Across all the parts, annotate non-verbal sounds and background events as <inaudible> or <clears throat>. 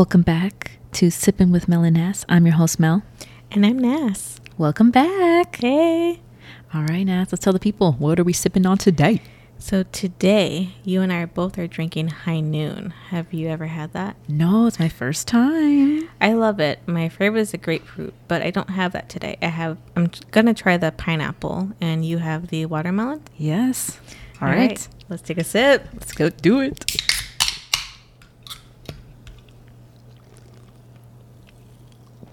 Welcome back to Sipping with Mel and Nas. I'm your host, Mel. And I'm Nas. Welcome back. Hey. All right, Nas, let's tell the people what are we sipping on today? So today, you and I both are drinking High Noon. Have you ever had that? No, it's my first time. I love it. My favorite is the grapefruit, but I don't have that today. I have. I'm gonna try the pineapple, and you have the watermelon. Yes. All right. Let's take a sip. Let's go do it.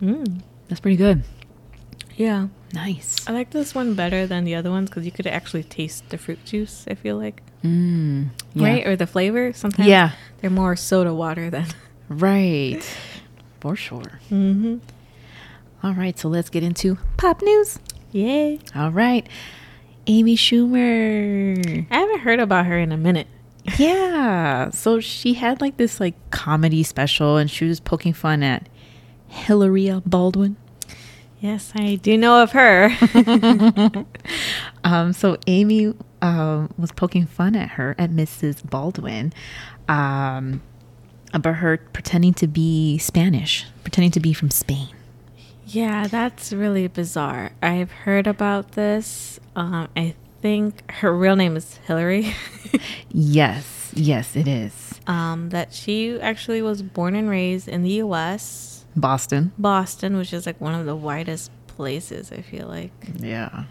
Mm. That's pretty good. Yeah. Nice. I like this one better than the other ones because you could actually taste the fruit juice. I feel like, Mm, yeah. right, or the flavor. Sometimes, Yeah. they're more soda water than. <laughs> Right. For sure. Mm-hmm. All right, so let's get into pop news. Yay! All right. Amy Schumer. I haven't heard about her in a minute. Yeah. So she had like this like comedy special and she was poking fun at Hilaria Baldwin. Yes, I do know of her. <laughs> <laughs> Um, so Amy um, was poking fun at her, at Mrs. Baldwin, um, about her pretending to be Spanish, pretending to be from Spain. yeah, that's really bizarre. I've heard about this. Um, I think her real name is Hillary. <laughs> Yes, yes, it is. um, that she actually was born and raised in the U.S., Boston. Boston, which is like one of the widest places. I feel like. Yeah.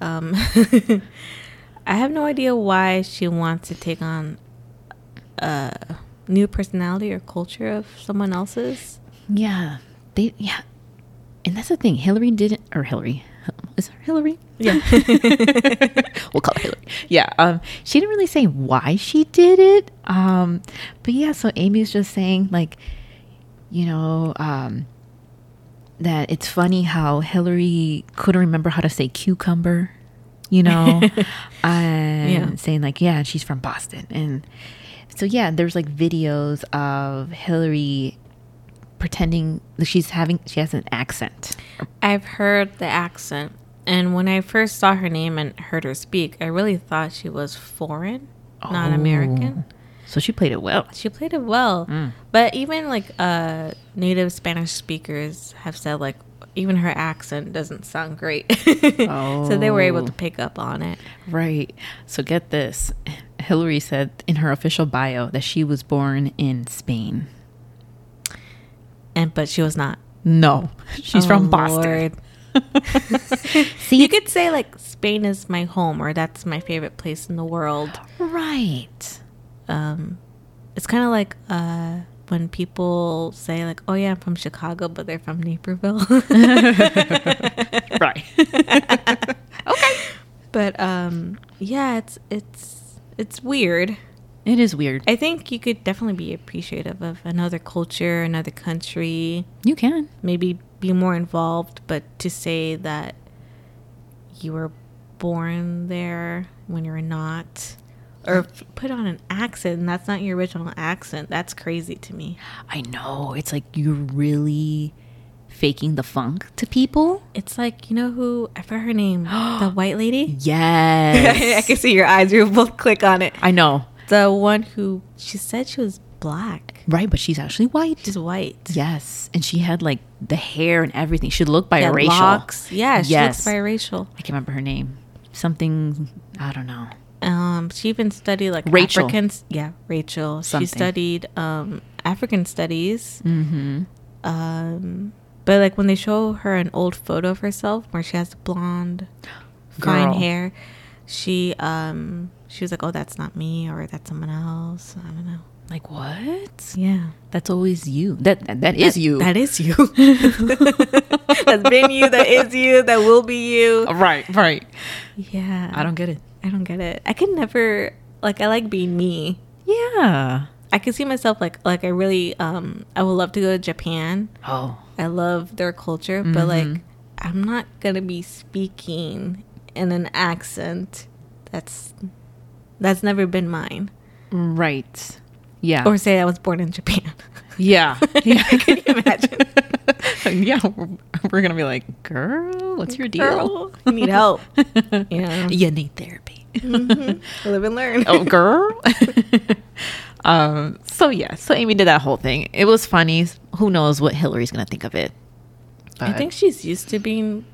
Um, <laughs> I have no idea why she wants to take on a new personality or culture of someone else's. Yeah. They, yeah. And that's the thing. Hillary didn't, or Hillary. Is her Hillary? Yeah. <laughs> we'll call her Hillary. Yeah. Um, she didn't really say why she did it. Um, but yeah, so Amy's just saying like, you know, um, that it's funny how Hillary couldn't remember how to say cucumber, you know, <laughs> and Yeah. saying like, yeah, she's from Boston, and so yeah, there's like videos of Hillary pretending that she's having she has an accent. I've heard the accent, and when I first saw her name and heard her speak, I really thought she was foreign, not American. So she played it well. She played it well, but even like uh, native Spanish speakers have said like even her accent doesn't sound great, <laughs> so they were able Oh. to pick up on it. Right. So get this. Hillary said in her official bio that she was born in Spain. And but she was not. No, she's Oh, from Boston. See, <laughs> <laughs> You could say like Spain is my home, or that's my favorite place in the world. right. Um, it's kind of like uh, when people say like, "Oh yeah, I'm from Chicago," but they're from Naperville. Right. <laughs> Okay. But um, yeah, it's it's it's weird. it is weird. I think you could definitely be appreciative of another culture, another country, You can. maybe be more involved. But to say that you were born there when you're not. Or put on an accent and that's not your original accent. That's crazy to me. I know. It's like you're really faking the funk to people. It's like you know who I forgot her name, <gasps> the white lady. Yes. <laughs> I can see your eyes. You both click on it. I know. The one who she said she was black. Right, but she's actually white. She's white. Yes, and she had like the hair and everything. She looked She biracial. locks. Yeah, she Yes. looks biracial. I can't remember her name. Something I don't know. Um, she even studied like Rachel. Africans. Yeah, Rachel. Something. She studied um African studies. Mm-hmm. Um, but like when they show her an old photo of herself where she has blonde, <gasps> fine Girl. hair, she um she was like, "Oh, that's not me," or "That's someone else." I don't know. Like what? Yeah. That's always you. That that, that is you. That is you. <laughs> <laughs> That's been you. That is you. That will be you. right, right. Yeah. I don't get it. I don't get it. I can never like. I like being me. Yeah. I can see myself like like I really um I would love to go to Japan. Oh. I love their culture, but Mhm. like I'm not gonna be speaking in an accent that's that's never been mine. Right. Yeah. Or say I was born in Japan. <laughs> yeah. Yeah. <laughs> Can you imagine? <laughs> yeah. We're, we're gonna be like, girl, what's your deal? You need help. <laughs> Yeah. You need therapy. Mhm. Live and learn. oh, girl. um, so yeah, so Amy did that whole thing. It was funny. Who knows what Hillary's gonna think of it? I think she's used to being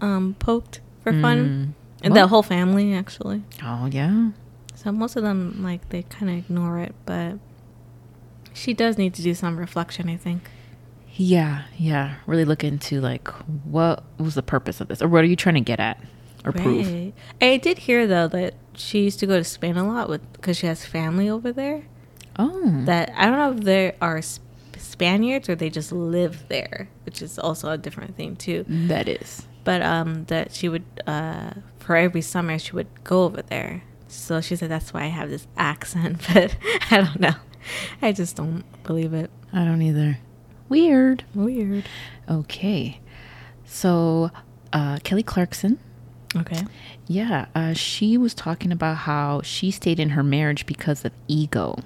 um, poked for Mm. fun. And Well- the whole family, actually. Oh yeah. So most of them, like, they kind of ignore it, but she does need to do some reflection, I think. Yeah, yeah. Really look into like what was the purpose of this, or what are you trying to get at, or prove? I did hear, though, that she used to go to Spain a lot with because she has family over there. Oh, That I don't know if there are Sp- Spaniards or they just live there, which is also a different thing, too. that is. but um that she would uh for every summer she would go over there so she said that's why i have this <laughs> accent but <laughs> i don't know <laughs> i just don't believe it I don't either. Weird. weird Okay, so uh, Kelly Clarkson. okay Yeah, uh, she was talking about how she stayed in her marriage because of ego.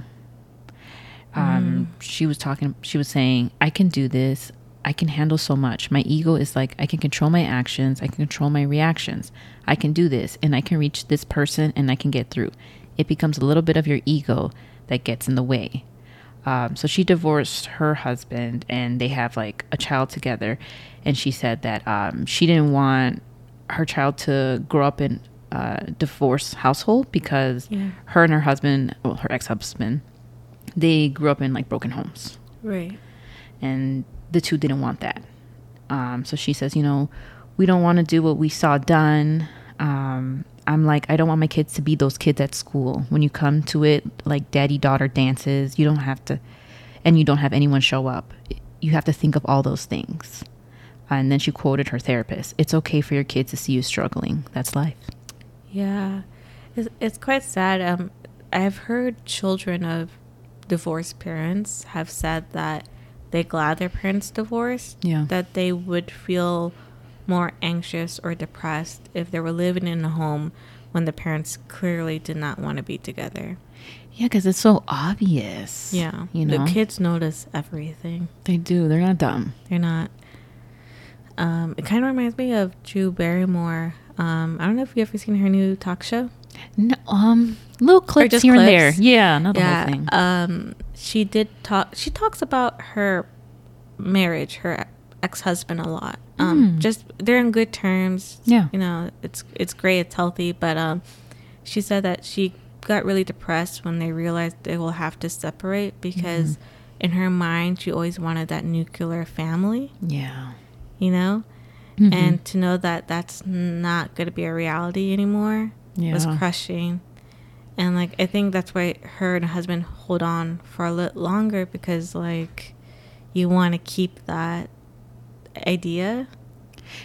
Um, She was talking, she was saying, I can do this. I can handle so much. My ego is like, I can control my actions. I can control my reactions. I can do this and I can reach this person and I can get through. It becomes a little bit of your ego that gets in the way. Um, so she divorced her husband and they have like a child together. And she said that um, she didn't want her child to grow up in a divorce household because Yeah. her and her husband, well, her ex husband, they grew up in like broken homes. right And the two didn't want that. Um, so she says, you know, we don't want to do what we saw done. Um, I'm like, I don't want my kids to be those kids at school. When you come to it, like daddy daughter dances, you don't have to, and you don't have anyone show up. You have to think of all those things. And then she quoted her therapist It's okay for your kids to see you struggling. That's life. yeah it's, it's quite sad um i've heard children of divorced parents have said that they're glad their parents divorced Yeah. that they would feel more anxious or depressed if they were living in a home when the parents clearly did not want to be together. Yeah, because it's so obvious. Yeah. You know, the kids notice everything. they do. They're not dumb. They're not. Um, it kind of reminds me of Drew Barrymore. Um, I don't know if you've ever seen her new talk show. No, um, little clips just here and there. Yeah, not the yeah. whole thing. Um, she did talk. She talks about her marriage, her ex-husband a lot. Um, Mm. just they're in good terms. Yeah. You know, it's it's great. It's healthy. But um, she said that she got really depressed when they realized they will have to separate because Mm-hmm. in her mind she always wanted that nuclear family. yeah. You know. Mhm. And to know that that's not going to be a reality anymore was crushing. And like I think that's why her and her husband hold on for a little longer because like you want to keep that idea.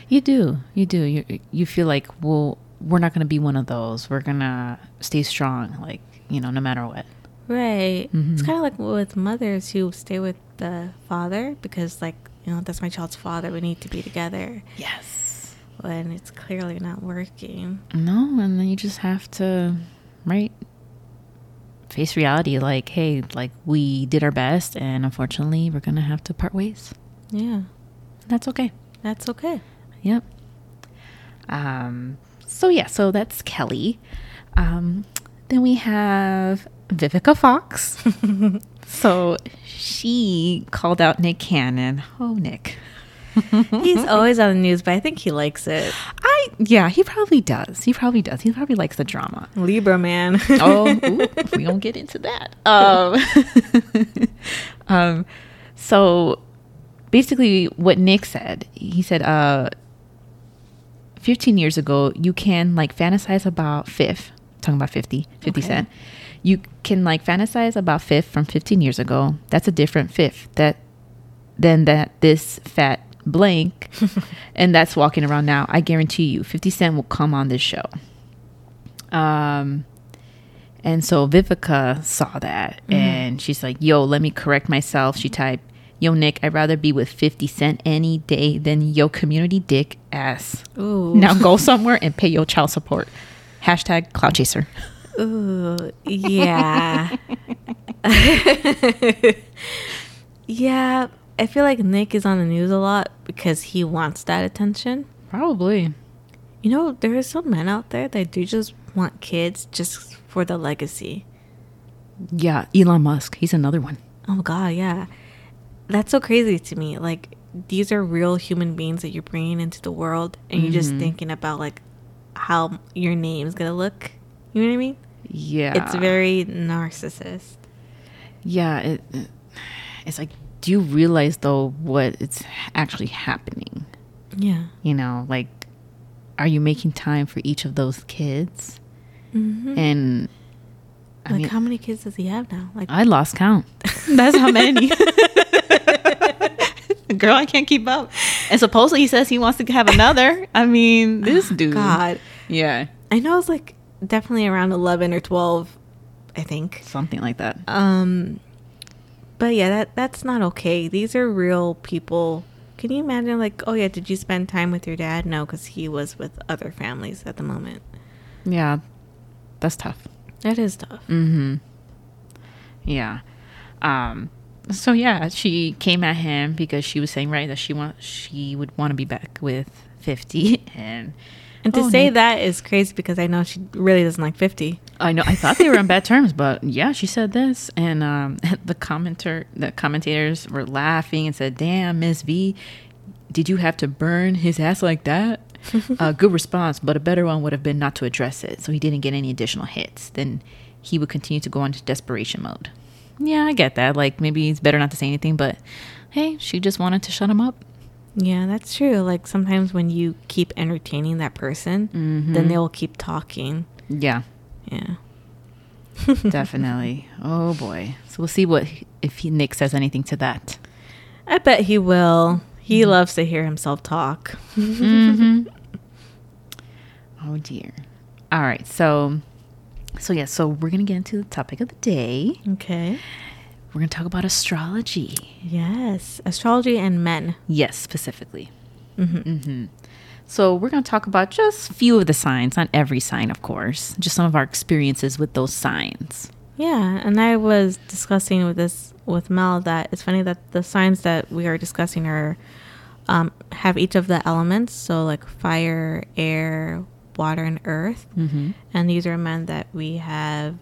You do. You do. You you feel like, well, we're not going to be one of those. We're going to stay strong, like, you know, no matter what. Right. It's Mhm. kind of like with mothers who stay with the father because like, you know, that's my child's father. We need to be together Yes. when it's clearly not working. No, and then you just have to, right? Face reality like, hey, like we did our best and unfortunately we're going to have to part ways. Yeah. That's okay. That's okay. Yep. Um, so yeah, so that's Kelly. Um, then we have Vivica Fox. <laughs> so she called out Nick Cannon. Oh, Nick. <laughs> He's always on the news, but I think he likes it. I yeah, he probably does. He probably does. He probably likes the drama. Libra man. oh, ooh, <laughs> we don't get into that. Um, um, so basically, what Nick said, he said, uh, 15 years ago, you can like fantasize about fifth, talking about 50, 50 Okay. cent. You can like fantasize about fifth from 15 years ago. That's a different fifth that than that this fat blank <laughs> and that's walking around now. I guarantee you 50 Cent will come on this show. Um and so Vivica saw that and she's like, "Yo, let me correct myself." She typed, "Yo, Nick, I'd rather be with 50 Cent any day than yo community dick ass. Ooh. Now go somewhere and pay your child support." Hashtag cloud chaser. Ooh, yeah. <laughs> yeah, I feel like Nick is on the news a lot because he wants that attention. Probably. You know, there are some men out there that do just want kids just for the legacy. Yeah, Elon Musk. He's another one. Oh god, yeah. That's so crazy to me. Like these are real human beings that you're bringing into the world and you're just thinking about like how your name's to look. You know what I mean? Yeah. It's very narcissist. Yeah, it, it- it's like do you realize though what it's actually happening? Yeah. You know, like are you making time for each of those kids? Mm-hmm. And I like mean, how many kids does he have now? Like I lost count. <laughs> That's how many. <laughs> <laughs> Girl, I can't keep up. And supposedly he says he wants to have another. I mean, <laughs> this dude. God. Yeah, I know it's like definitely around 11 or 12, I think. something like that. Um but yeah, that that's not okay. These are real people. Can you imagine like, oh yeah, did you spend time with your dad? No, cuz he was with other families at the moment. Yeah, that's tough. That is tough. Mm-hmm. Yeah. Um. So yeah, she came at him because she was saying right that she want she would want to be back with fifty, <laughs> and And to Oh, say that is crazy because I know she really doesn't like 50. I know I thought they were on <laughs> bad terms, but yeah, she said this, and um, <laughs> the commenter the commentators were laughing and said, "Damn, Miss V, did you have to burn his ass like that?" uh, good response, but a better one would have been not to address it, so he didn't get any additional hits. Then he would continue to go into desperation mode. Yeah, I get that. Like maybe it's better not to say anything, but hey, she just wanted to shut him up. Yeah, that's true. Like sometimes when you keep entertaining that person, then mm-hmm. they'll keep talking. Yeah, Yeah. <laughs> definitely. oh boy. So we'll see what if he, Nick says anything to that. I bet he will. He mm-hmm. loves to hear himself talk. <laughs> Mm-hmm. Oh dear. All right. So, so yeah. So we're gonna get into the topic of the day. Okay. We're gonna talk about astrology. Yes. Astrology and men. Yes, specifically. Mm-hmm. So we're gonna talk about just a few of the signs, not every sign, of course. Just some of our experiences with those signs. Yeah, and I was discussing with this with Mel that it's funny that the signs that we are discussing are um, have each of the elements, so like fire, air, water, and earth, Mm-hmm. and these are men that we have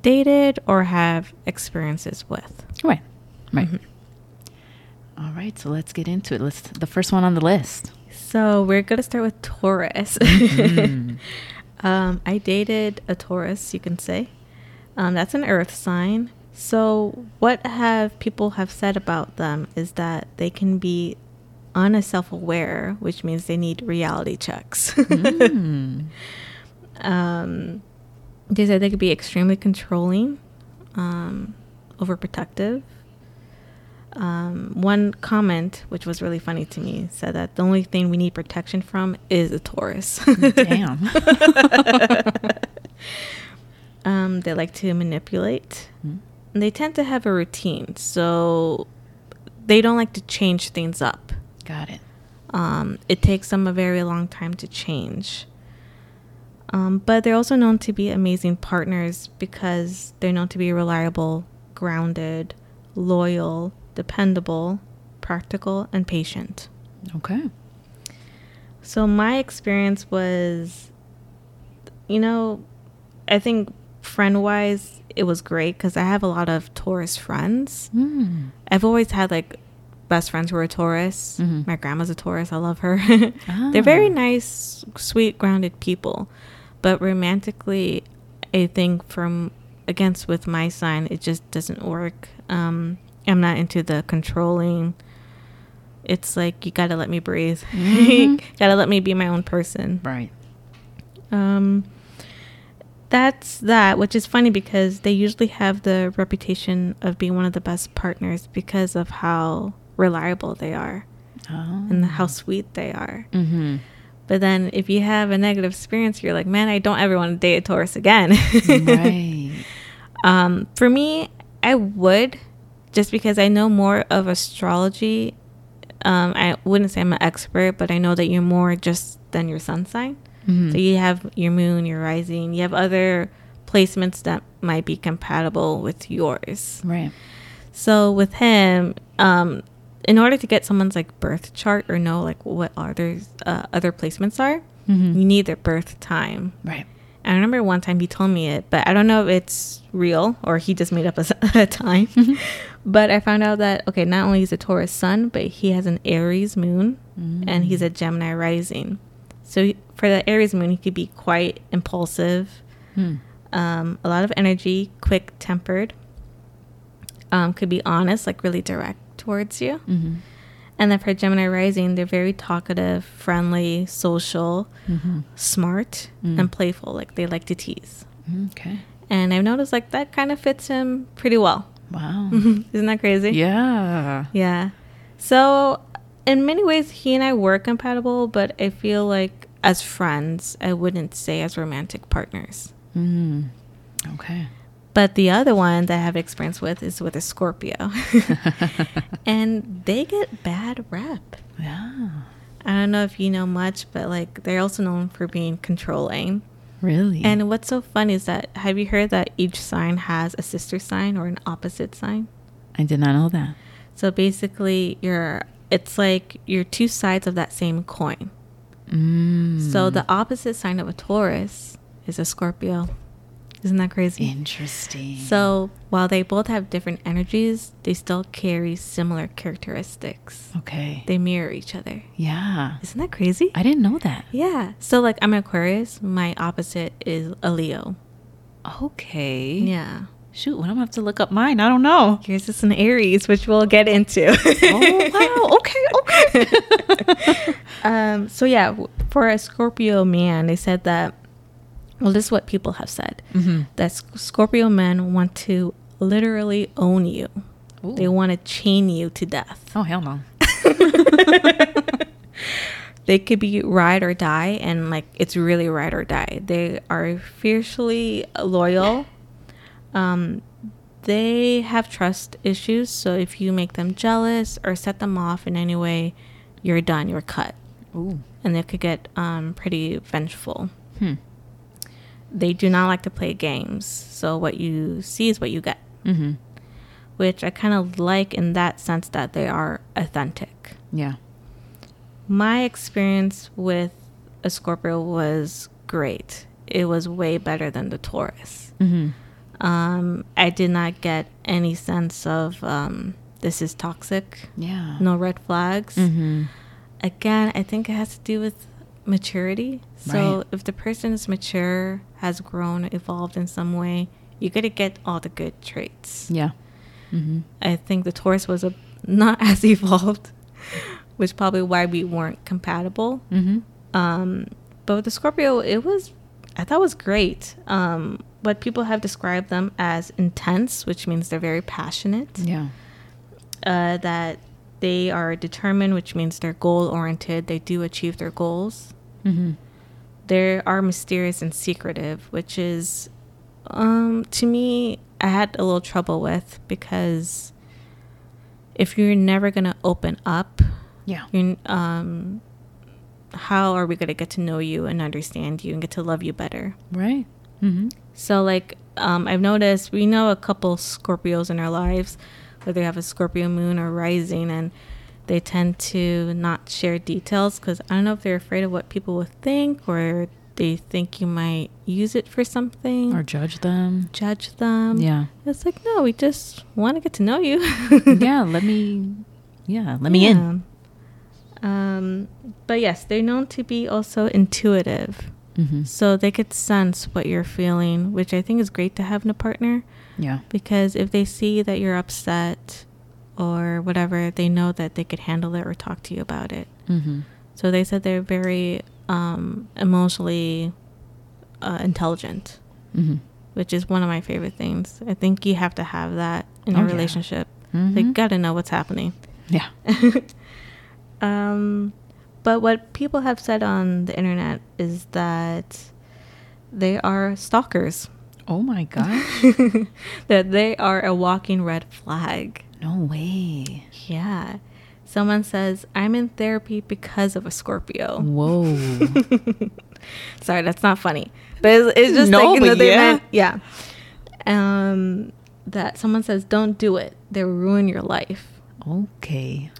dated or have experiences with. Right. Right. All right. So let's get into it. Let's the first one on the list. So we're gonna start with Taurus. <laughs> um, I dated a Taurus, you can say. Um, that's an Earth sign. So what have people have said about them is that they can be unself-aware, which means they need reality checks. <laughs> Mm. um, they said they could be extremely controlling, um, overprotective. Um, one comment, which was really funny to me, said that the only thing we need protection from is a Taurus. Damn. <laughs> um, they like to manipulate. Mm. And they tend to have a routine, so they don't like to change things up. Got it. Um, it takes them a very long time to change. Um, but they're also known to be amazing partners because they're known to be reliable, grounded, loyal, dependable, practical, and patient. Okay. So my experience was, you know, I think friend wise, it was great because I have a lot of Taurus friends. Mm. I've always had like best friends who are Taurus. Mhm. My grandma's a Taurus. I love her. Ah. They're very nice, sweet, grounded people. But romantically, I think from against with my sign, it just doesn't work. Um, I'm not into the controlling. It's like you gotta let me breathe. <laughs> Mhm. gotta let me be my own person. Right. Um, that's that, which is funny because they usually have the reputation of being one of the best partners because of how reliable they are Oh. and how sweet they are. Mm-hmm. But then if you have a negative experience, you're like, man, I don't ever want to date a Taurus again. <laughs> right. um, for me, I would just because I know more of astrology. Um, I wouldn't say I'm an expert, but I know that you're more just than your sun sign. Mhm. So you have your moon, your rising, you have other placements that might be compatible with yours. Right. So with him, um, in order to get someone's like birth chart or know like what others uh, other placements are, Mhm. you need their birth time. Right. I remember one time he told me it, but I don't know if it's real or he just made up a, <laughs> a time. but I found out that okay, not only is a Taurus sun, but he has an Aries moon, and he's a Gemini rising. So he- for the Aries moon, he could be quite impulsive, Hmm. um, a lot of energy, quick tempered. Um, could be honest, like really direct towards you. Mm-hmm. And then for Gemini rising, they're very talkative, friendly, social, Mm-hmm. smart, Mm. and playful. Like they like to tease. Okay. And I've noticed like that kind of fits him pretty well. Wow. <laughs> Isn't that crazy? yeah. Yeah. So in many ways, he and I were compatible, but I feel like as friends, I wouldn't say as romantic partners. Mm. Okay. But the other one that I have experience with is with a Scorpio. <laughs> and they get bad rep. Yeah. I don't know if you know much, but like they're also known for being controlling. Really? And what's so fun is that have you heard that each sign has a sister sign or an opposite sign? I did not know that. So basically, you're it's like you're two sides of that same coin. Mm. So the opposite sign of a Taurus is a Scorpio. Isn't that crazy? interesting. So while they both have different energies, they still carry similar characteristics. okay. They mirror each other. yeah. Isn't that crazy? I didn't know that. yeah. So like I'm Aquarius, my opposite is a Leo. Okay. Yeah. Shoot, when I'm gonna have to look up mine. I don't know. Yours is an Aries, which we'll get into. oh wow. <laughs> Okay. Okay. <laughs> Um, so yeah, for a Scorpio man, they said that. Well, this is what people have said mm-hmm. that Scorpio men want to literally own you. They want to chain you to death. Oh hell no. <laughs> They could be ride or die, and like it's really ride or die. They are fiercely loyal. Um, they have trust issues, so if you make them jealous or set them off in any way, you're done. You're cut. Ooh. and they could get um, pretty vengeful. Hmm. They do not like to play games, so what you see is what you get, Mm-hmm. which I kind of like in that sense that they are authentic. Yeah. My experience with a Scorpio was great. It was way better than the Taurus. Mm-hmm. Um, I did not get any sense of um, this is toxic, Yeah. no red flags. Mm-hmm. again, I think it has to do with maturity. So Right. if the person is mature, has grown, evolved in some way, you got to get all the good traits. Yeah. Mm-hmm. I think the Taurus was a not <laughs> as evolved, which is probably why we weren't compatible. Mm-hmm. Um, but with the Scorpio, it was I thought was great. Um, but people have described them as intense, which means they're very passionate. Yeah. uh, that they are determined, which means they're goal oriented. They do achieve their goals. Mm-hmm. They are mysterious and secretive, which is, um, to me, I had a little trouble with because if you're never gonna open up, Yeah. you're, um, how are we gonna get to know you and understand you and get to love you better? Right. Mm-hmm. So, like, um, I've noticed we know a couple Scorpios in our lives, whether they have a Scorpio moon or rising, and they tend to not share details because I don't know if they're afraid of what people will think or they think you might use it for something Or judge them. judge them. Yeah. It's like, no, we just want to get to know you. <laughs> yeah. <laughs> Let me. Yeah. Let me in. Um, but yes, they're known to be also intuitive. Mm-hmm. So they could sense what you're feeling, which I think is great to have in a partner. Yeah. because if they see that you're upset or whatever, they know that they could handle it or talk to you about it. Mm-hmm. So they said they're very um, emotionally uh, intelligent, Mm-hmm. which is one of my favorite things. I think you have to have that in Oh, a yeah. relationship. Mhm. They gotta know what's happening. Yeah. <laughs> Um, but what people have said on the internet is that they are stalkers. Oh my gosh. <laughs> that they are a walking red flag. No way. Yeah. Someone says, I'm in therapy because of a Scorpio. Whoa. <laughs> Sorry, that's not funny. But it's, it's just No, like, that they yeah. meant- yeah. Um, that someone says, don't do it. They ruin your life. okay.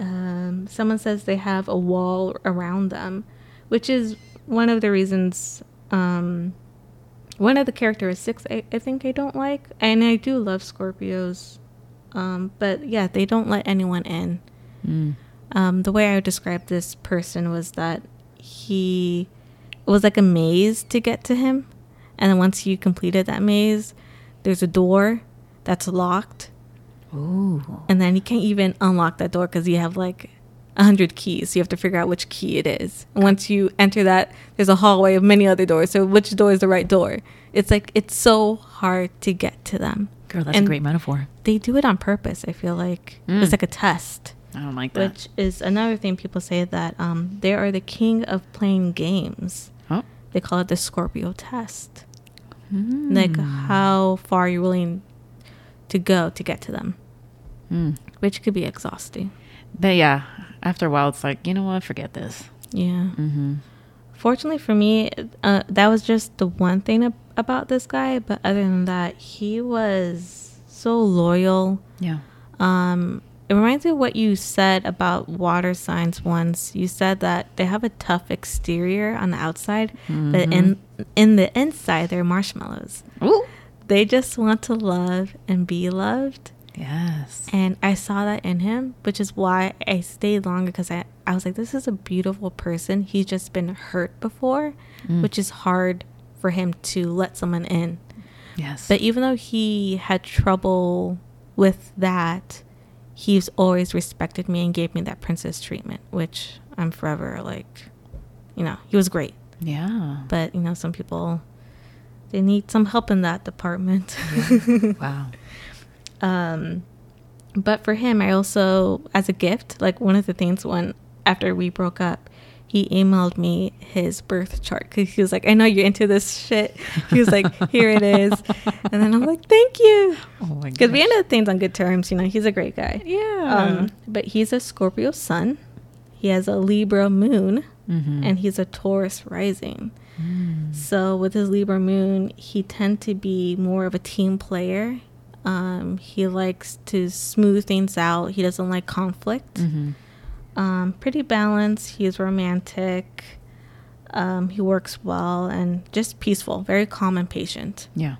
Um, someone says they have a wall around them, which is one of the reasons um, one of the characteristics I, I think I don't like, and I do love Scorpios, um, but yeah, they don't let anyone in. Mm. Um, the way I would describe this person was that he it was like a maze to get to him, and then once you completed that maze, there's a door that's locked, Ooh. and then you can't even unlock that door because you have like a hundred keys. So you have to figure out which key it is. And once you enter that, there's a hallway of many other doors. So which door is the right door? It's like it's so hard to get to them. Girl, that's And- a great metaphor. They do it on purpose. I feel like Mm. it's like a test. I don't like that. Which is another thing people say that um, they are the king of playing games. oh. They call it the Scorpio test. Mm. Like how far you're willing to go to get to them, Mm. which could be exhausting. But yeah, after a while, it's like, you know what? Forget this. Yeah. Mm-hmm. Fortunately for me, uh, that was just the one thing ab- about this guy. But other than that, he was so loyal. Yeah. Um, it reminds me of what you said about water signs once. You said that they have a tough exterior on the outside, but in in the inside they're marshmallows. Ooh. They just want to love and be loved. Yes. And I saw that in him, which is why I stayed longer because I, I was like, this is a beautiful person. He's just been hurt before, Mm. which is hard for him to let someone in. Yes. But even though he had trouble with that, he's always respected me and gave me that princess treatment, which I'm forever like, you know, he was great. yeah. But, you know, some people, they need some help in that department. <laughs> wow. Um, but for him, I also, as a gift, like one of the things when, after we broke up, he emailed me his birth chart because he was like, I know you're into this shit. He was like, <laughs> here it is. And then I'm like, thank you. Oh Because we ended up things on good terms. You know, he's a great guy. Yeah. Um, but he's a Scorpio sun. He has a Libra moon. mm-hmm. And he's a Taurus rising. So with his Libra moon, he tend to be more of a team player. Um, he likes to smooth things out. He doesn't like conflict. mm-hmm. Um, pretty balanced. He's romantic. Um, he works well and just peaceful, very calm and patient. Yeah.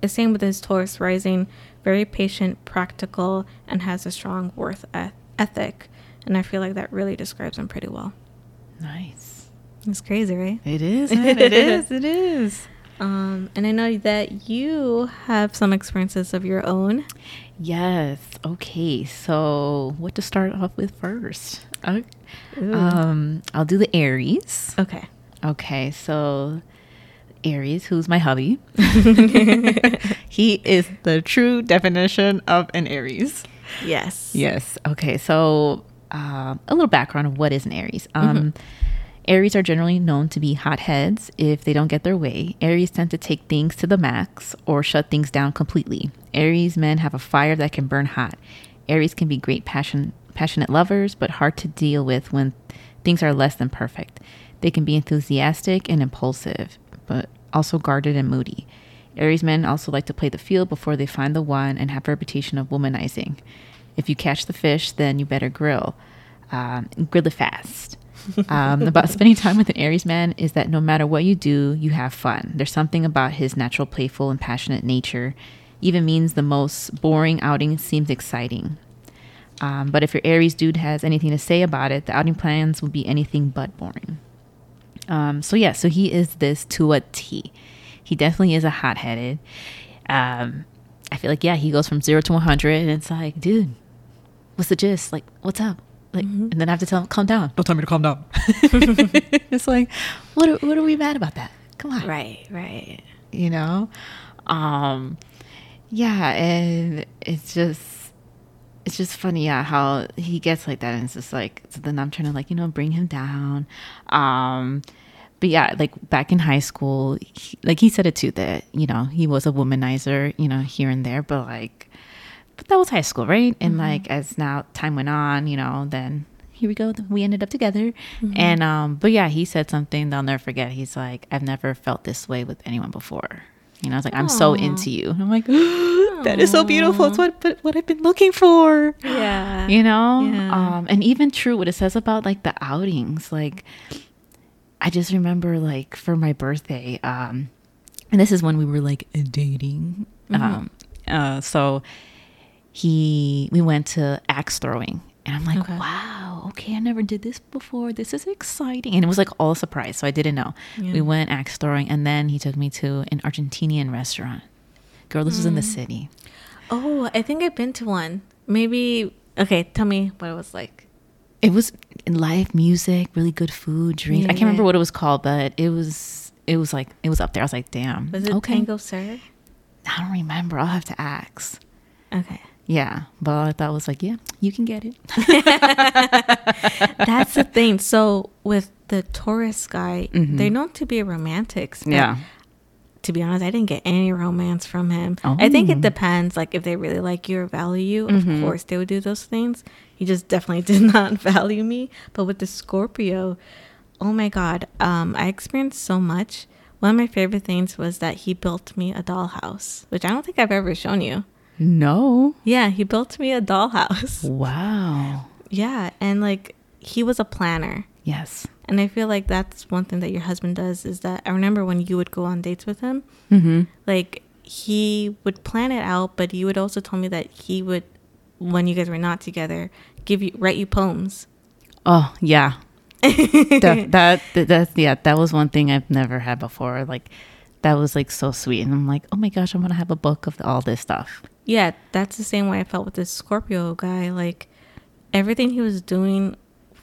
The same with his Taurus rising, very patient, practical, and has a strong worth eth- ethic. And I feel like that really describes him pretty well. Nice. It's crazy, right? It is. <laughs> man. It is. It is. Um, and I know that you have some experiences of your own. Yes. Okay. So, what to start off with first? Uh, Um, I'll do the Aries. Okay. Okay. So, Aries, who's my hubby, <laughs> he is the true definition of an Aries. Yes. Yes. Okay. So, um, a little background of what is an Aries. Um, Aries are generally known to be hotheads if they don't get their way. Aries tend to take things to the max or shut things down completely. Aries men have a fire that can burn hot. Aries can be great passion, passionate lovers, but hard to deal with when things are less than perfect. They can be enthusiastic and impulsive, but also guarded and moody. Aries men also like to play the field before they find the one and have a reputation of womanizing. If you catch the fish, then you better grill. Um, grill it fast. <laughs> um, about spending time with an Aries man is that no matter what you do, you have fun. There's something about his natural, playful, and passionate nature. Even means the most boring outing seems exciting. Um, but if your Aries dude has anything to say about it, the outing plans will be anything but boring. Um, so yeah, so he is this to a T. He definitely is a hot headed. Um, I feel like yeah, he goes from zero to one hundred, and it's like, dude, what's the gist? Like, what's up? Like, and then I have to tell him, calm down. Don't tell me to calm down. <laughs> it's like, what? Are, what are we mad about that? Come on, Right. Right. you know um yeah and it's just it's just funny yeah how he gets like that and it's just like so then i'm trying to like you know bring him down um but yeah like back in high school he, like he said it too that you know he was a womanizer you know here and there but like but that was high school right and like as now time went on you know then here we go we ended up together and um but yeah he said something that i'll never forget he's like i've never felt this way with anyone before you know, I was like, I'm so into you. And I'm like, <gasps> that is so beautiful. It's what but what I've been looking for. Yeah. You know? Yeah. Um, and even true what it says about like the outings. Like I just remember like for my birthday, um, and this is when we were like dating. Mhm. Um, uh, so he, we went to axe throwing, and I'm like, Okay. wow, okay, I never did this before. This is exciting, and it was like all a surprise, so I didn't know. Yeah. We went axe throwing, and then he took me to an Argentinian restaurant. Girl, this was in the Mm. city. Oh, I think I've been to one. Maybe. Okay, tell me what it was like. It was in live music, really good food, drinks. I can't remember what it was called, but it was it was like it was up there. I was like, damn. Was it okay. Tango Sur? I don't remember. I'll have to ask. Okay. Yeah, but I thought was like, yeah, you can get it. <laughs> That's the thing. So with the Taurus guy, Mhm. they're known to be romantics. yeah. To be honest, I didn't get any romance from him. I think Oh. it depends. Like if they really like you or value you, of course they would do those things. He just definitely <laughs> did not value me. But with the Scorpio, oh my god, um, I experienced so much. One of my favorite things was that he built me a dollhouse, which I don't think I've ever shown you. No. Yeah, he built me a dollhouse. <laughs> Wow. Yeah, and like he was a planner. Yes. And I feel like that's one thing that your husband does is that I remember when you would go on dates with him, Mm-hmm. like he would plan it out, but you would also tell me that he would, when you guys were not together, give you write you poems. Oh yeah. <laughs> that, that that that's yeah. That was one thing I've never had before. Like that was like so sweet, and I'm like, oh my gosh, I'm gonna have a book of all this stuff. Yeah, that's the same way I felt with this Scorpio guy. Like everything he was doing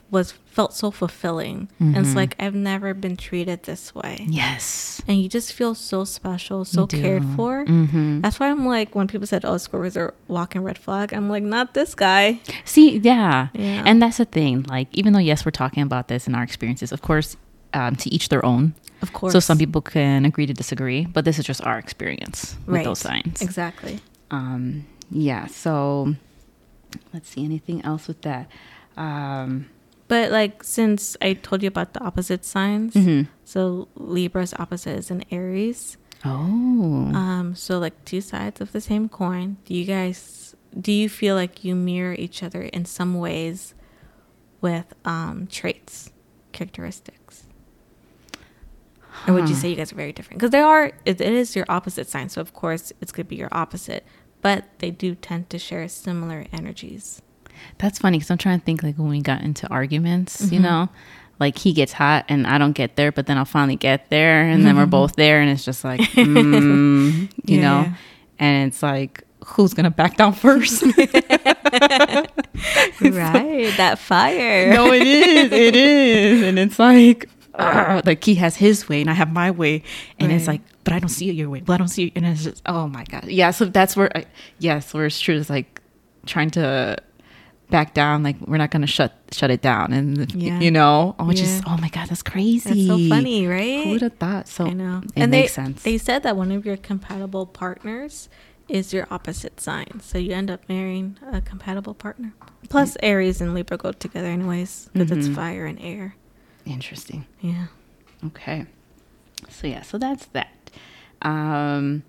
was felt so fulfilling. And it's Mhm. like I've never been treated this way. Yes. And you just feel so special, so cared for. Mm-hmm. That's why I'm like, when people said, "Oh, Scorpios are walking red flag," I'm like, not this guy. See, yeah. Yeah. And that's the thing. Like, even though, yes, we're talking about this in our experiences, of course, um, to each their own. Of course. So some people can agree to disagree, but this is just our experience with Right. those signs. Exactly. Um, yeah. So let's see. Anything else with that? Um, But like, since I told you about the opposite signs, mhm. so Libra's opposite is an Aries. Oh. Um, so like two sides of the same coin. Do you guys? Do you feel like you mirror each other in some ways with um traits, characteristics? Or would you say you guys are very different? Because they are, it, it is your opposite sign. So, of course, it's going to be your opposite. But they do tend to share similar energies. That's funny because I'm trying to think like when we got into arguments, you Mhm. know, like he gets hot and I don't get there, but then I'll finally get there and then we're both there and it's just like, mm, <laughs> you know, and it's like, who's going to back down first? <laughs> <laughs> right. That fire. no, it is. It is. And it's like, ugh, <clears throat> like he has his way and I have my way. And it's like, but I don't see it your way. But I don't see it. And it's just, oh my God. Yeah. So that's where, I, yes, where it's true. It's like trying to back down. Like we're not going to shut, shut it down. And, Yeah. you know, which is, Yeah. oh my God, that's crazy. That's so funny, right? Who would have thought? So I know. it and makes they, sense. They said that one of your compatible partners is your opposite sign. So you end up marrying a compatible partner. Plus, Aries and Libra go together, anyways, because it's Mhm. fire and air. Interesting. Yeah. Okay. So yeah, so that's that. Um,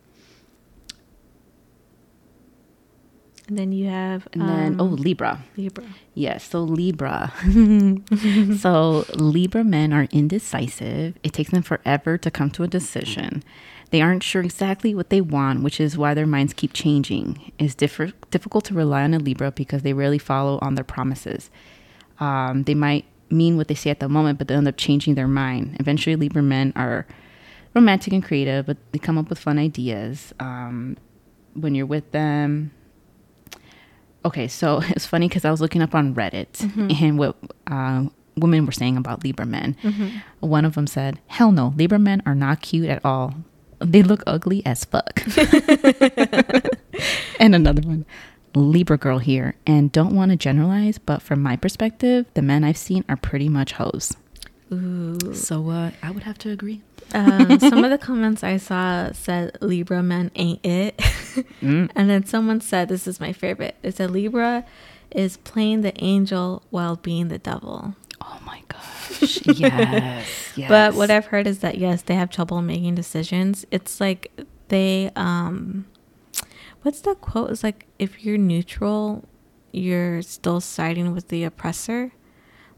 And then you have. and then, oh, um, Libra. Libra. Yes, so Libra. <laughs> <laughs> so Libra men are indecisive. It takes them forever to come to a decision. They aren't sure exactly what they want, which is why their minds keep changing. It's differ- difficult to rely on a Libra because they rarely follow on their promises. Um, they might mean what they say at the moment, but they end up changing their mind. Eventually, Libra men are romantic and creative, but they come up with fun ideas. Um, when you're with them, okay, so <laughs> it's funny because I was looking up on Reddit and what uh, women were saying about Libra men. One of them said, "Hell no, Libra men are not cute at all. They look ugly as fuck." <laughs> <laughs> and another one, Libra girl here, and don't want to generalize, but from my perspective, the men I've seen are pretty much hoes. Ooh. So uh, I would have to agree. um, some of the comments I saw said Libra men ain't it. <laughs> Mm. and then someone said, this is my favorite. It said Libra is playing the angel while being the devil. Oh my gosh! <laughs> Yes, <laughs> yes. But what I've heard is that yes, they have trouble making decisions. It's like they um what's that quote? It's like if you're neutral, you're still siding with the oppressor.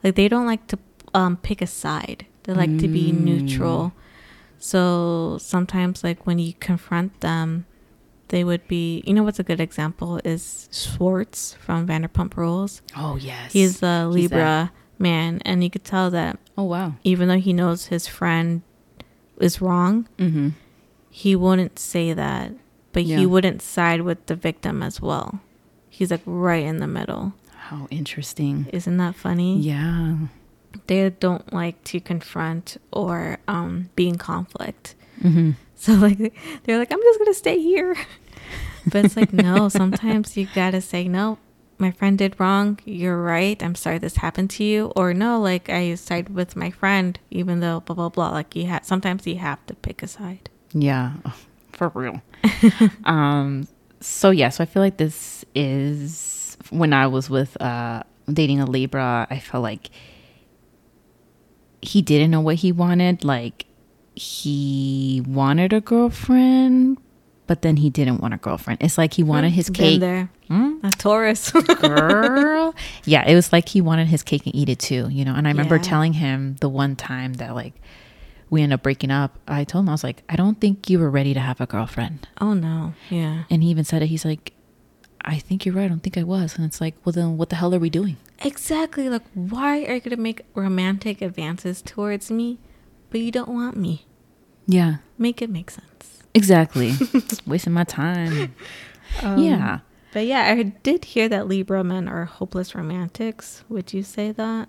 Like they don't like to um pick a side. They like to be Mm. neutral. So sometimes, like when you confront them, they would be. You know what's a good example is Schwartz from Vanderpump Rules. Oh yes. He's a He's Libra that. man, and you could tell that Oh wow. even though he knows his friend is wrong, Mm-hmm. he wouldn't say that, but Yeah. he wouldn't side with the victim as well. He's like right in the middle. How interesting. Isn't that funny? Yeah. They don't like to confront or um, be in conflict. Mm-hmm. <laughs> So like they're like, I'm just gonna stay here. <laughs> But it's like no. Sometimes you gotta say no. My friend did wrong. You're right. I'm sorry this happened to you. Or no, like I side with my friend, even though blah blah blah. Like you have sometimes you have to pick a side. Yeah, oh, for real. <laughs> um, so yeah, so I feel like this is when I was with uh dating a Libra, I felt like he didn't know what he wanted. Like he wanted a girlfriend, but then he didn't want a girlfriend. It's like he wanted his Been cake. there. Hmm? A Taurus. <laughs> girl. yeah, it was like he wanted his cake and eat it too, you know. And I remember Yeah. telling him the one time that like we ended up breaking up. I told him I was like, I don't think you were ready to have a girlfriend. oh no. Yeah. And he even said it. He's like, I think you're right. I don't think I was. And it's like, well, then what the hell are we doing? Exactly. Like why are you gonna make romantic advances towards me, but you don't want me? Yeah, Make it make sense. exactly. <laughs> Just wasting my time. yeah. But yeah, I did hear that Libra men are hopeless romantics. Would you say that?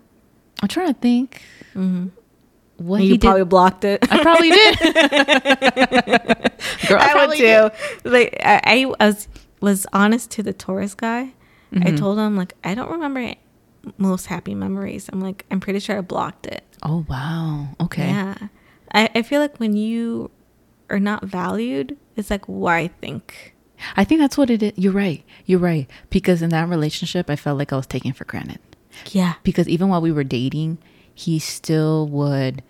I'm trying to think Mm-hmm. What you he did. probably blocked it. I probably did. <laughs> Girl, I, I would probably did. too. Like I, I was was honest to the Taurus guy. I Mhm. told him like I don't remember most happy memories. I'm like I'm pretty sure I blocked it. Oh wow. Okay. Yeah, I, I feel like when you are not valued, it's like why think. I think that's what it is. You're right. You're right. Because in that relationship, I felt like I was taken for granted. Yeah. Because even while we were dating, he still would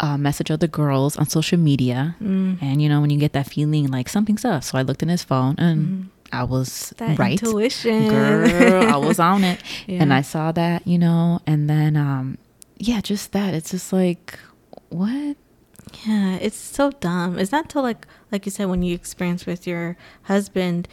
uh, message other girls on social media. Mm. And, you know, when you get that feeling like something's up. So I looked in his phone and I was Mm. That right. intuition. Girl, I was on it. <laughs> And I saw that, you know, and then, um, yeah, just that. It's just like, what? Yeah, it's so dumb. It's not till like like you said when you experience with your husband,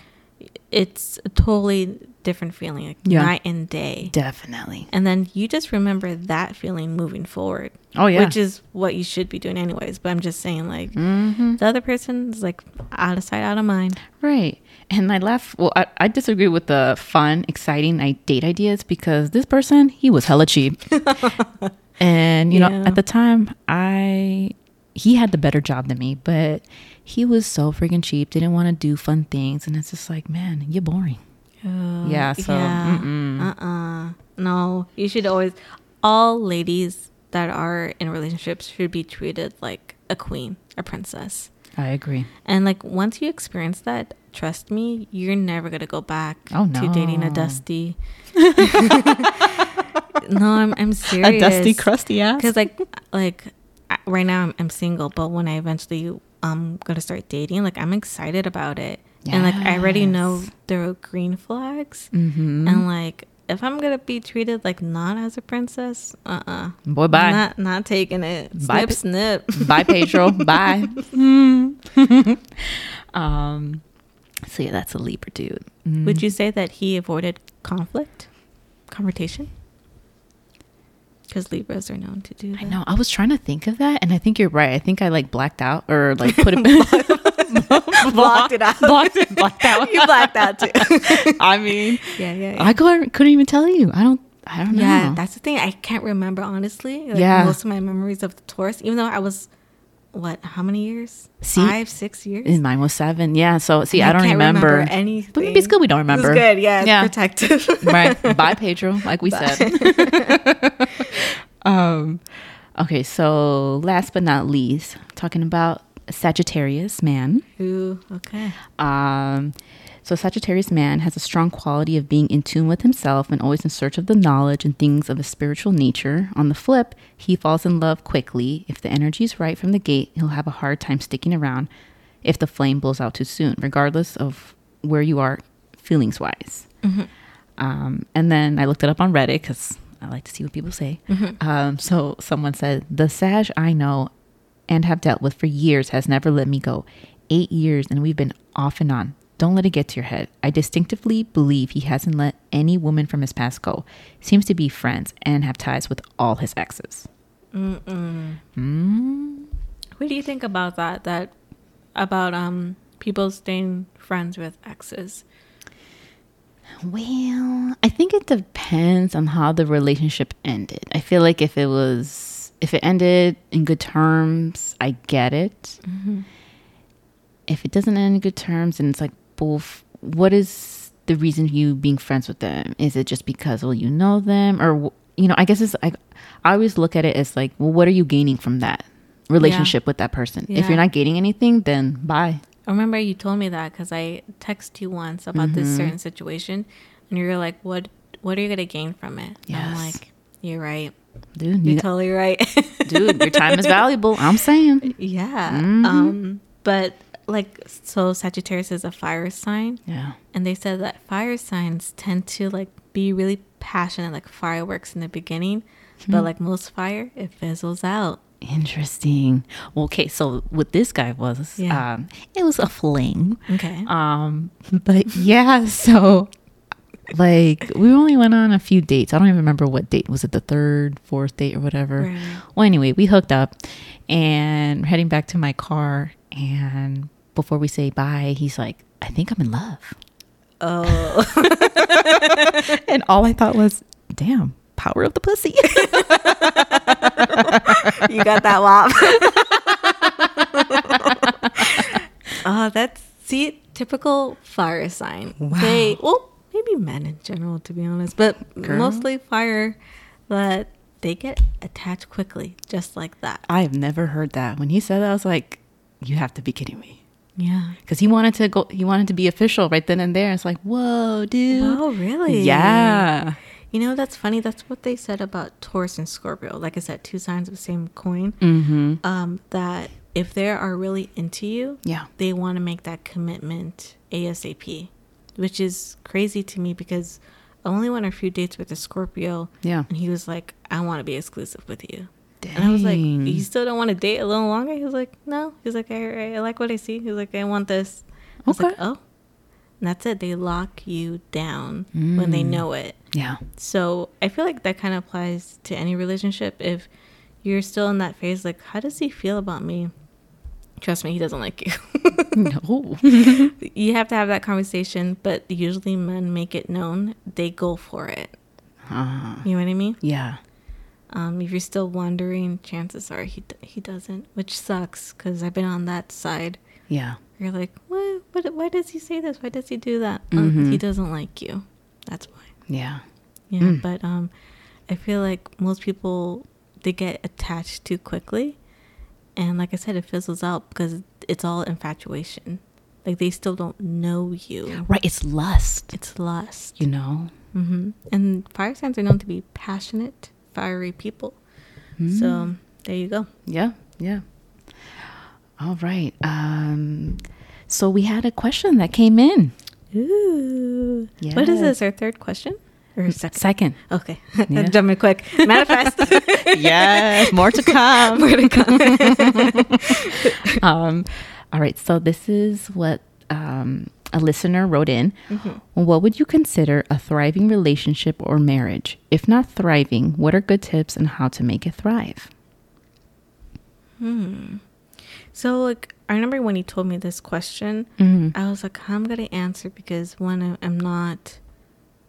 it's a totally different feeling, like Yeah. night and day. Definitely. And then you just remember that feeling moving forward. Oh, yeah. Which is what you should be doing anyways. But I'm just saying like Mm-hmm. the other person is like out of sight, out of mind. Right. And I laugh. Well, I, I disagree with the fun, exciting date ideas because this person, he was hella cheap. <laughs> and, you know, at the time, I, he had the better job than me, but he was so freaking cheap, didn't want to do fun things. And it's just like, man, you're boring. Oh, Yeah, so, mm-mm. uh-uh. No, you should always all ladies that are in relationships should be treated like a queen, a princess. I agree. And like once you experience that, trust me, you're never gonna go back Oh, no. to dating a dusty. <laughs> no, I'm I'm serious. A dusty, crusty ass. Because like like right now I'm, I'm single, but when I eventually um gonna start dating, like I'm excited about it, and like I already know there are green flags, Mm-hmm. and like if I'm gonna be treated like not as a princess, uh uh Boy, bye. not not taking it. Bye, Snip Pe- snip. Bye, <laughs> Pedro. Bye. <laughs> um, so yeah, that's a Libra dude. Mm. Would you say that he avoided conflict, confrontation? Because Libras are known to do that. I know. I was trying to think of that, and I think you're right. I think I like blacked out or like put it <laughs> Blocked it out. blocked it, blacked out. you blacked out too. <laughs> I mean, yeah, yeah, yeah. I couldn't, couldn't even tell you. I don't. I don't know. Yeah, that's the thing. I can't remember honestly. Like, Yeah. most of my memories of the Taurus, even though I was, what? How many years? See? Five, six years. Mine was seven. Yeah. So see, I, don't can't remember. anything. But maybe it's good we don't remember. It's good. Yeah, it's Yeah. protective. <laughs> right. Bye, Pedro. Like we said. <laughs> um. Okay. So last but not least, talking about Sagittarius man. Ooh, okay. Um, so Sagittarius man has a strong quality of being in tune with himself and always in search of the knowledge and things of a spiritual nature. On the flip, he falls in love quickly. If the energy is right from the gate, he'll have a hard time sticking around if the flame blows out too soon, regardless of where you are feelings wise. Um, and then I looked it up on Reddit because I like to see what people say. Um, so someone said, The Sag I know and have dealt with for years has never let me go. Eight years and we've been off and on. Don't let it get to your head. I distinctively believe he hasn't let any woman from his past go. Seems to be friends and have ties with all his exes. Mm-mm. Mm. What do you think about that? That about um people staying friends with exes? Well, I think it depends on how the relationship ended. I feel like if it was if it ended in good terms, I get it. If it doesn't end in good terms, and it's like, both, what is the reason you being friends with them? Is it just because well you know them, or you know? I guess it's like I always look at it as like, well, what are you gaining from that relationship with that person? If you're not gaining anything, then bye. I remember you told me that because I texted you once about this Mm-hmm. certain situation, and you were like, "What? What are you gonna gain from it?" And I'm like, "You're right. Dude, You're you, totally right." dude, your time is <laughs> valuable. I'm saying. yeah. Mm-hmm. Um. But like, so Sagittarius is a fire sign, Yeah. and they said that fire signs tend to like be really passionate, like fireworks in the beginning, Hmm. but like most fire, it fizzles out. Interesting. Well, okay, so what this guy was, Yeah. um, it was a fling. Okay. Um, but yeah, so like we only went on a few dates. I don't even remember what date. Was it the third, fourth date or whatever? Right. Well, anyway, we hooked up and heading back to my car. And before we say bye, he's like, I think I'm in love. oh. <laughs> And all I thought was, damn, power of the pussy. you got that wop. <laughs> Oh, that's see typical fire sign. Wow. They well, maybe men in general, to be honest, but Girl. mostly fire. That they get attached quickly, just like that. I have never heard that. When he said that, I was like, you have to be kidding me. Yeah. because he wanted to go he wanted to be official right then and there it's like whoa dude Oh, really? yeah You know, that's funny. That's what they said about Taurus and Scorpio. Like I said, two signs of the same coin. mm-hmm Um, that if they are really into you, yeah they want to make that commitment ASAP, which is crazy to me because I only went on a few dates with a Scorpio, yeah and he was like, "I want to be exclusive with you," and I was like, "You still don't want to date a little longer?" He was like, "No." He's like, "I, I, I like what I see." He was like, "I want this." I was like, "Oh." And that's it. They lock you down when they Mm. know it. yeah So I feel like that kind of applies to any relationship. If you're still in that phase, like, how does he feel about me? Trust me, he doesn't like you. no <laughs> you have to have that conversation, but usually men make it known. They go for it. uh, You know what I mean? yeah Um, if you're still wondering, chances are he he doesn't, which sucks because I've been on that side. yeah You're like, what? What? Why does he say this? Why does he do that? Um, Mhm. he doesn't like you. That's why. yeah Yeah, Mm. but um, I feel like most people they get attached too quickly, and like I said, it fizzles out because it's all infatuation. Like they still don't know you. right it's lust It's lust. you know hmm And fire signs are known to be passionate, fiery people. Mm. So there you go. yeah yeah all right um so we had a question that came in Ooh. What is this? Our third question or second? second Okay, <laughs> Yeah. jumping quick. <laughs> Manifest. <laughs> yes more to come More to come. um, all right. So this is what um, a listener wrote in. What would you consider a thriving relationship or marriage? If not thriving, what are good tips on how to make it thrive? Hmm. So like I remember when you told me this question, Mm-hmm. I was like, I'm gonna answer because one, I'm not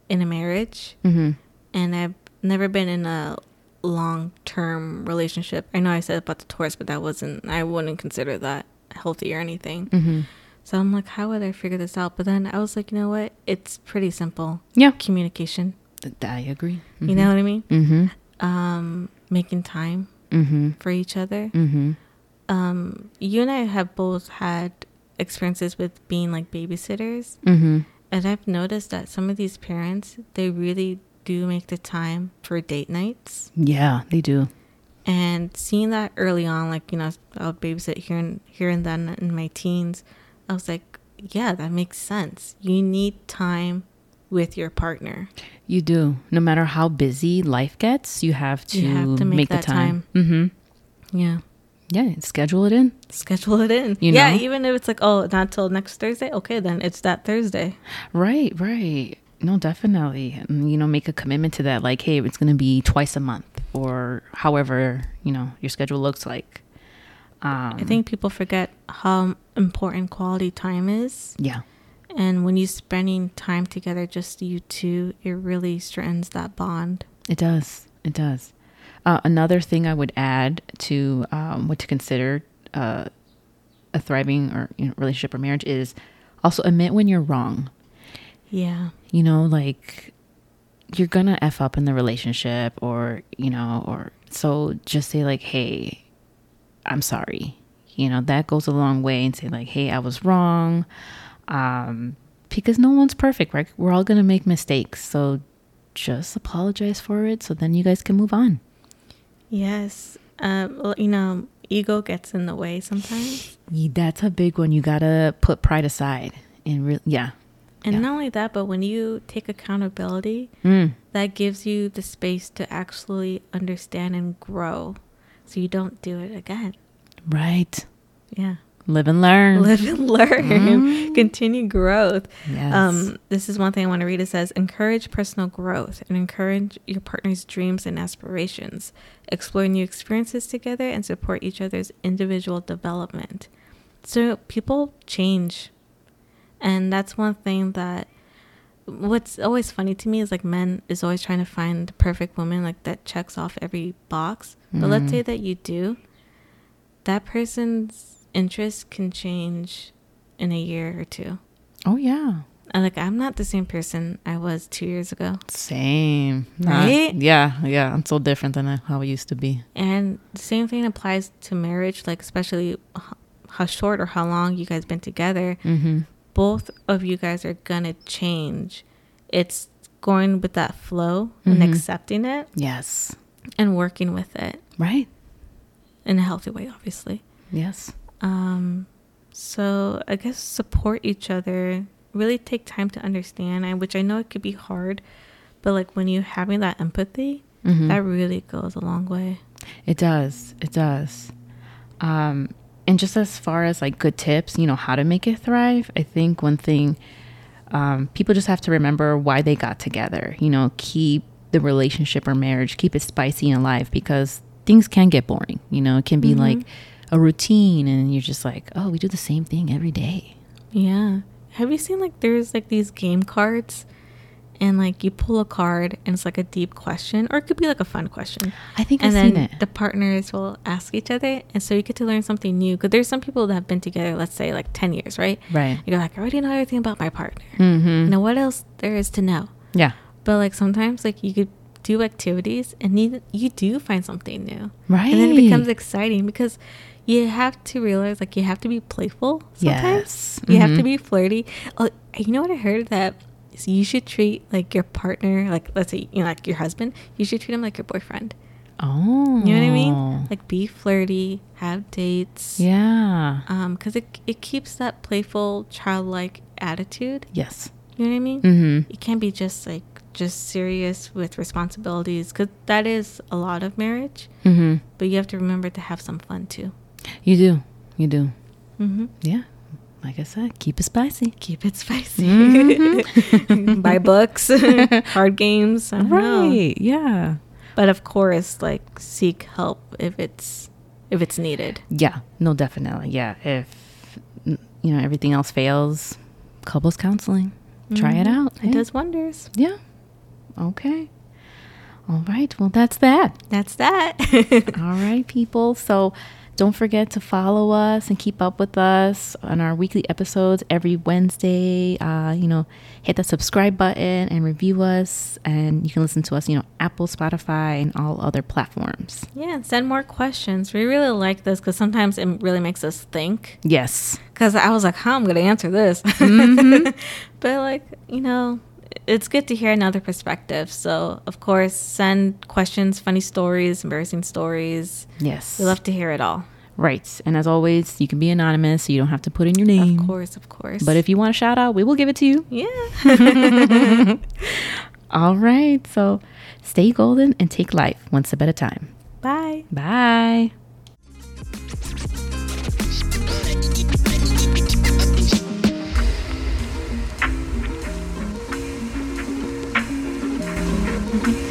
in a marriage, Mm-hmm. and I've never been in a long term relationship. I know I said about the Taurus, but that wasn't. I wouldn't consider that healthy or anything. Mm-hmm. So I'm like, how would I figure this out? But then I was like, you know what? It's pretty simple. Yeah, Communication. I agree. You know what I mean? Mm-hmm. Um, making time Mm-hmm. for each other. Mm-hmm. um you and I have both had experiences with being like babysitters Mm-hmm. and I've noticed that some of these parents they really do make the time for date nights Yeah, they do. and seeing that early on like you know I'll babysit here and here and then in my teens I was like yeah that makes sense you need time with your partner You do. No matter how busy life gets, you have to, You have to make make, the that time. Mm-hmm. yeah Yeah, schedule it in. Schedule it in. You yeah, know? even if it's like, oh, not till next Thursday. Okay, then it's that Thursday. Right, right. No, definitely. And, you know, make a commitment to that. Like, hey, it's going to be twice a month or however, you know, your schedule looks like. Um, I think people forget how important quality time is. yeah. And when you're spending time together, just you two, it really strengthens that bond. It does. It does. Uh, another thing I would add to um, what to consider uh, a thriving or you know, relationship or marriage is also admit when you're wrong. Yeah. You know, like you're gonna f up in the relationship, or you know, or so just say like, "Hey, I'm sorry." You know, that goes a long way, and say like, "Hey, I was wrong," um, because no one's perfect, right? We're all gonna make mistakes, so just apologize for it, so then you guys can move on. Yes. Um, well, you know, ego gets in the way sometimes. That's a big one. You gotta put pride aside, and re- yeah, And Yeah. not only that, but when you take accountability, mm. that gives you the space to actually understand and grow so you don't do it again. Right. Yeah. Live and learn. Live and learn. Mhm. <laughs> Continue growth. Yes. Um, this is one thing I want to read. It says, encourage personal growth and encourage your partner's dreams and aspirations. Explore new experiences together and support each other's individual development. So people change. And that's one thing that what's always funny to me is like men is always trying to find the perfect woman like that checks off every box. But let's Mhm. say that you do. That person's interest can change in a year or two. oh yeah. And like I'm not the same person I was two years ago. Same. Right? yeah, yeah. I'm so different than how I used to be. And the same thing applies to marriage, like especially how short or how long you guys been together. Mm-hmm. Both of you guys are gonna change. It's going with that flow and Mhm. accepting it Yes. and working with it Right. In a healthy way, obviously. Yes. Um, so I guess support each other. Really take time to understand, and which I know it could be hard, but like when you're having that empathy, Mhm. that really goes a long way. It does. It does. Um, and just as far as like good tips, you know, how to make it thrive, I think one thing um, people just have to remember why they got together. You know, keep the relationship or marriage, keep it spicy and alive because things can get boring. You know, it can be like a routine and you're just like, oh, we do the same thing every day. Yeah. Have you seen like there's like these game cards and like you pull a card and it's like a deep question or it could be like a fun question. I think and I've then seen it. the partners will ask each other and so you get to learn something new because there's some people that have been together let's say like 10 years, right? right. You're like, I already know everything about my partner. Mm-hmm. Now what else there is to know? Yeah. But like sometimes like you could do activities and you, you do find something new. Right. And then it becomes exciting because you have to realize like you have to be playful sometimes. Yes. You have to Mhm. be flirty. Oh, you know what I heard that you should treat like your partner like let's say you know like your husband, you should treat him like your boyfriend. Oh. You know what I mean? Like be flirty, have dates. yeah. Um cuz it it keeps that playful childlike attitude. Yes. You know what I mean? Mm-hmm. You can't be just like just serious with responsibilities cuz that is a lot of marriage, Mm-hmm. but you have to remember to have some fun too. You do. You do. Mhm. Yeah. Like I said, keep it spicy. Keep it spicy. Mhm. <laughs> Buy books, <laughs> card games. I don't know. Right. Yeah. But of course, like seek help if it's if it's needed. Yeah. No, definitely. Yeah. If you know everything else fails, couples counseling. Try it Mhm. out. It hey? does wonders. Yeah. Okay. All right. Well, that's that. That's that. <laughs> All right, people. So don't forget to follow us and keep up with us on our weekly episodes every Wednesday. Uh, you know, hit the subscribe button and review us. And you can listen to us, you know, Apple, Spotify, and all other platforms. yeah, send more questions. We really like this because sometimes it really makes us think. Yes. Because I was like, how am I going to answer this? Mhm. <laughs> but like, you know, it's good to hear another perspective. So of course, send questions, funny stories, embarrassing stories. Yes. We love to hear it all. Right. And as always, you can be anonymous, so you don't have to put in your name. Of course, of course. But if you want a shout out, we will give it to you. yeah. <laughs> <laughs> All right. So stay golden and take life one step at a time. Bye. Bye. Mhm.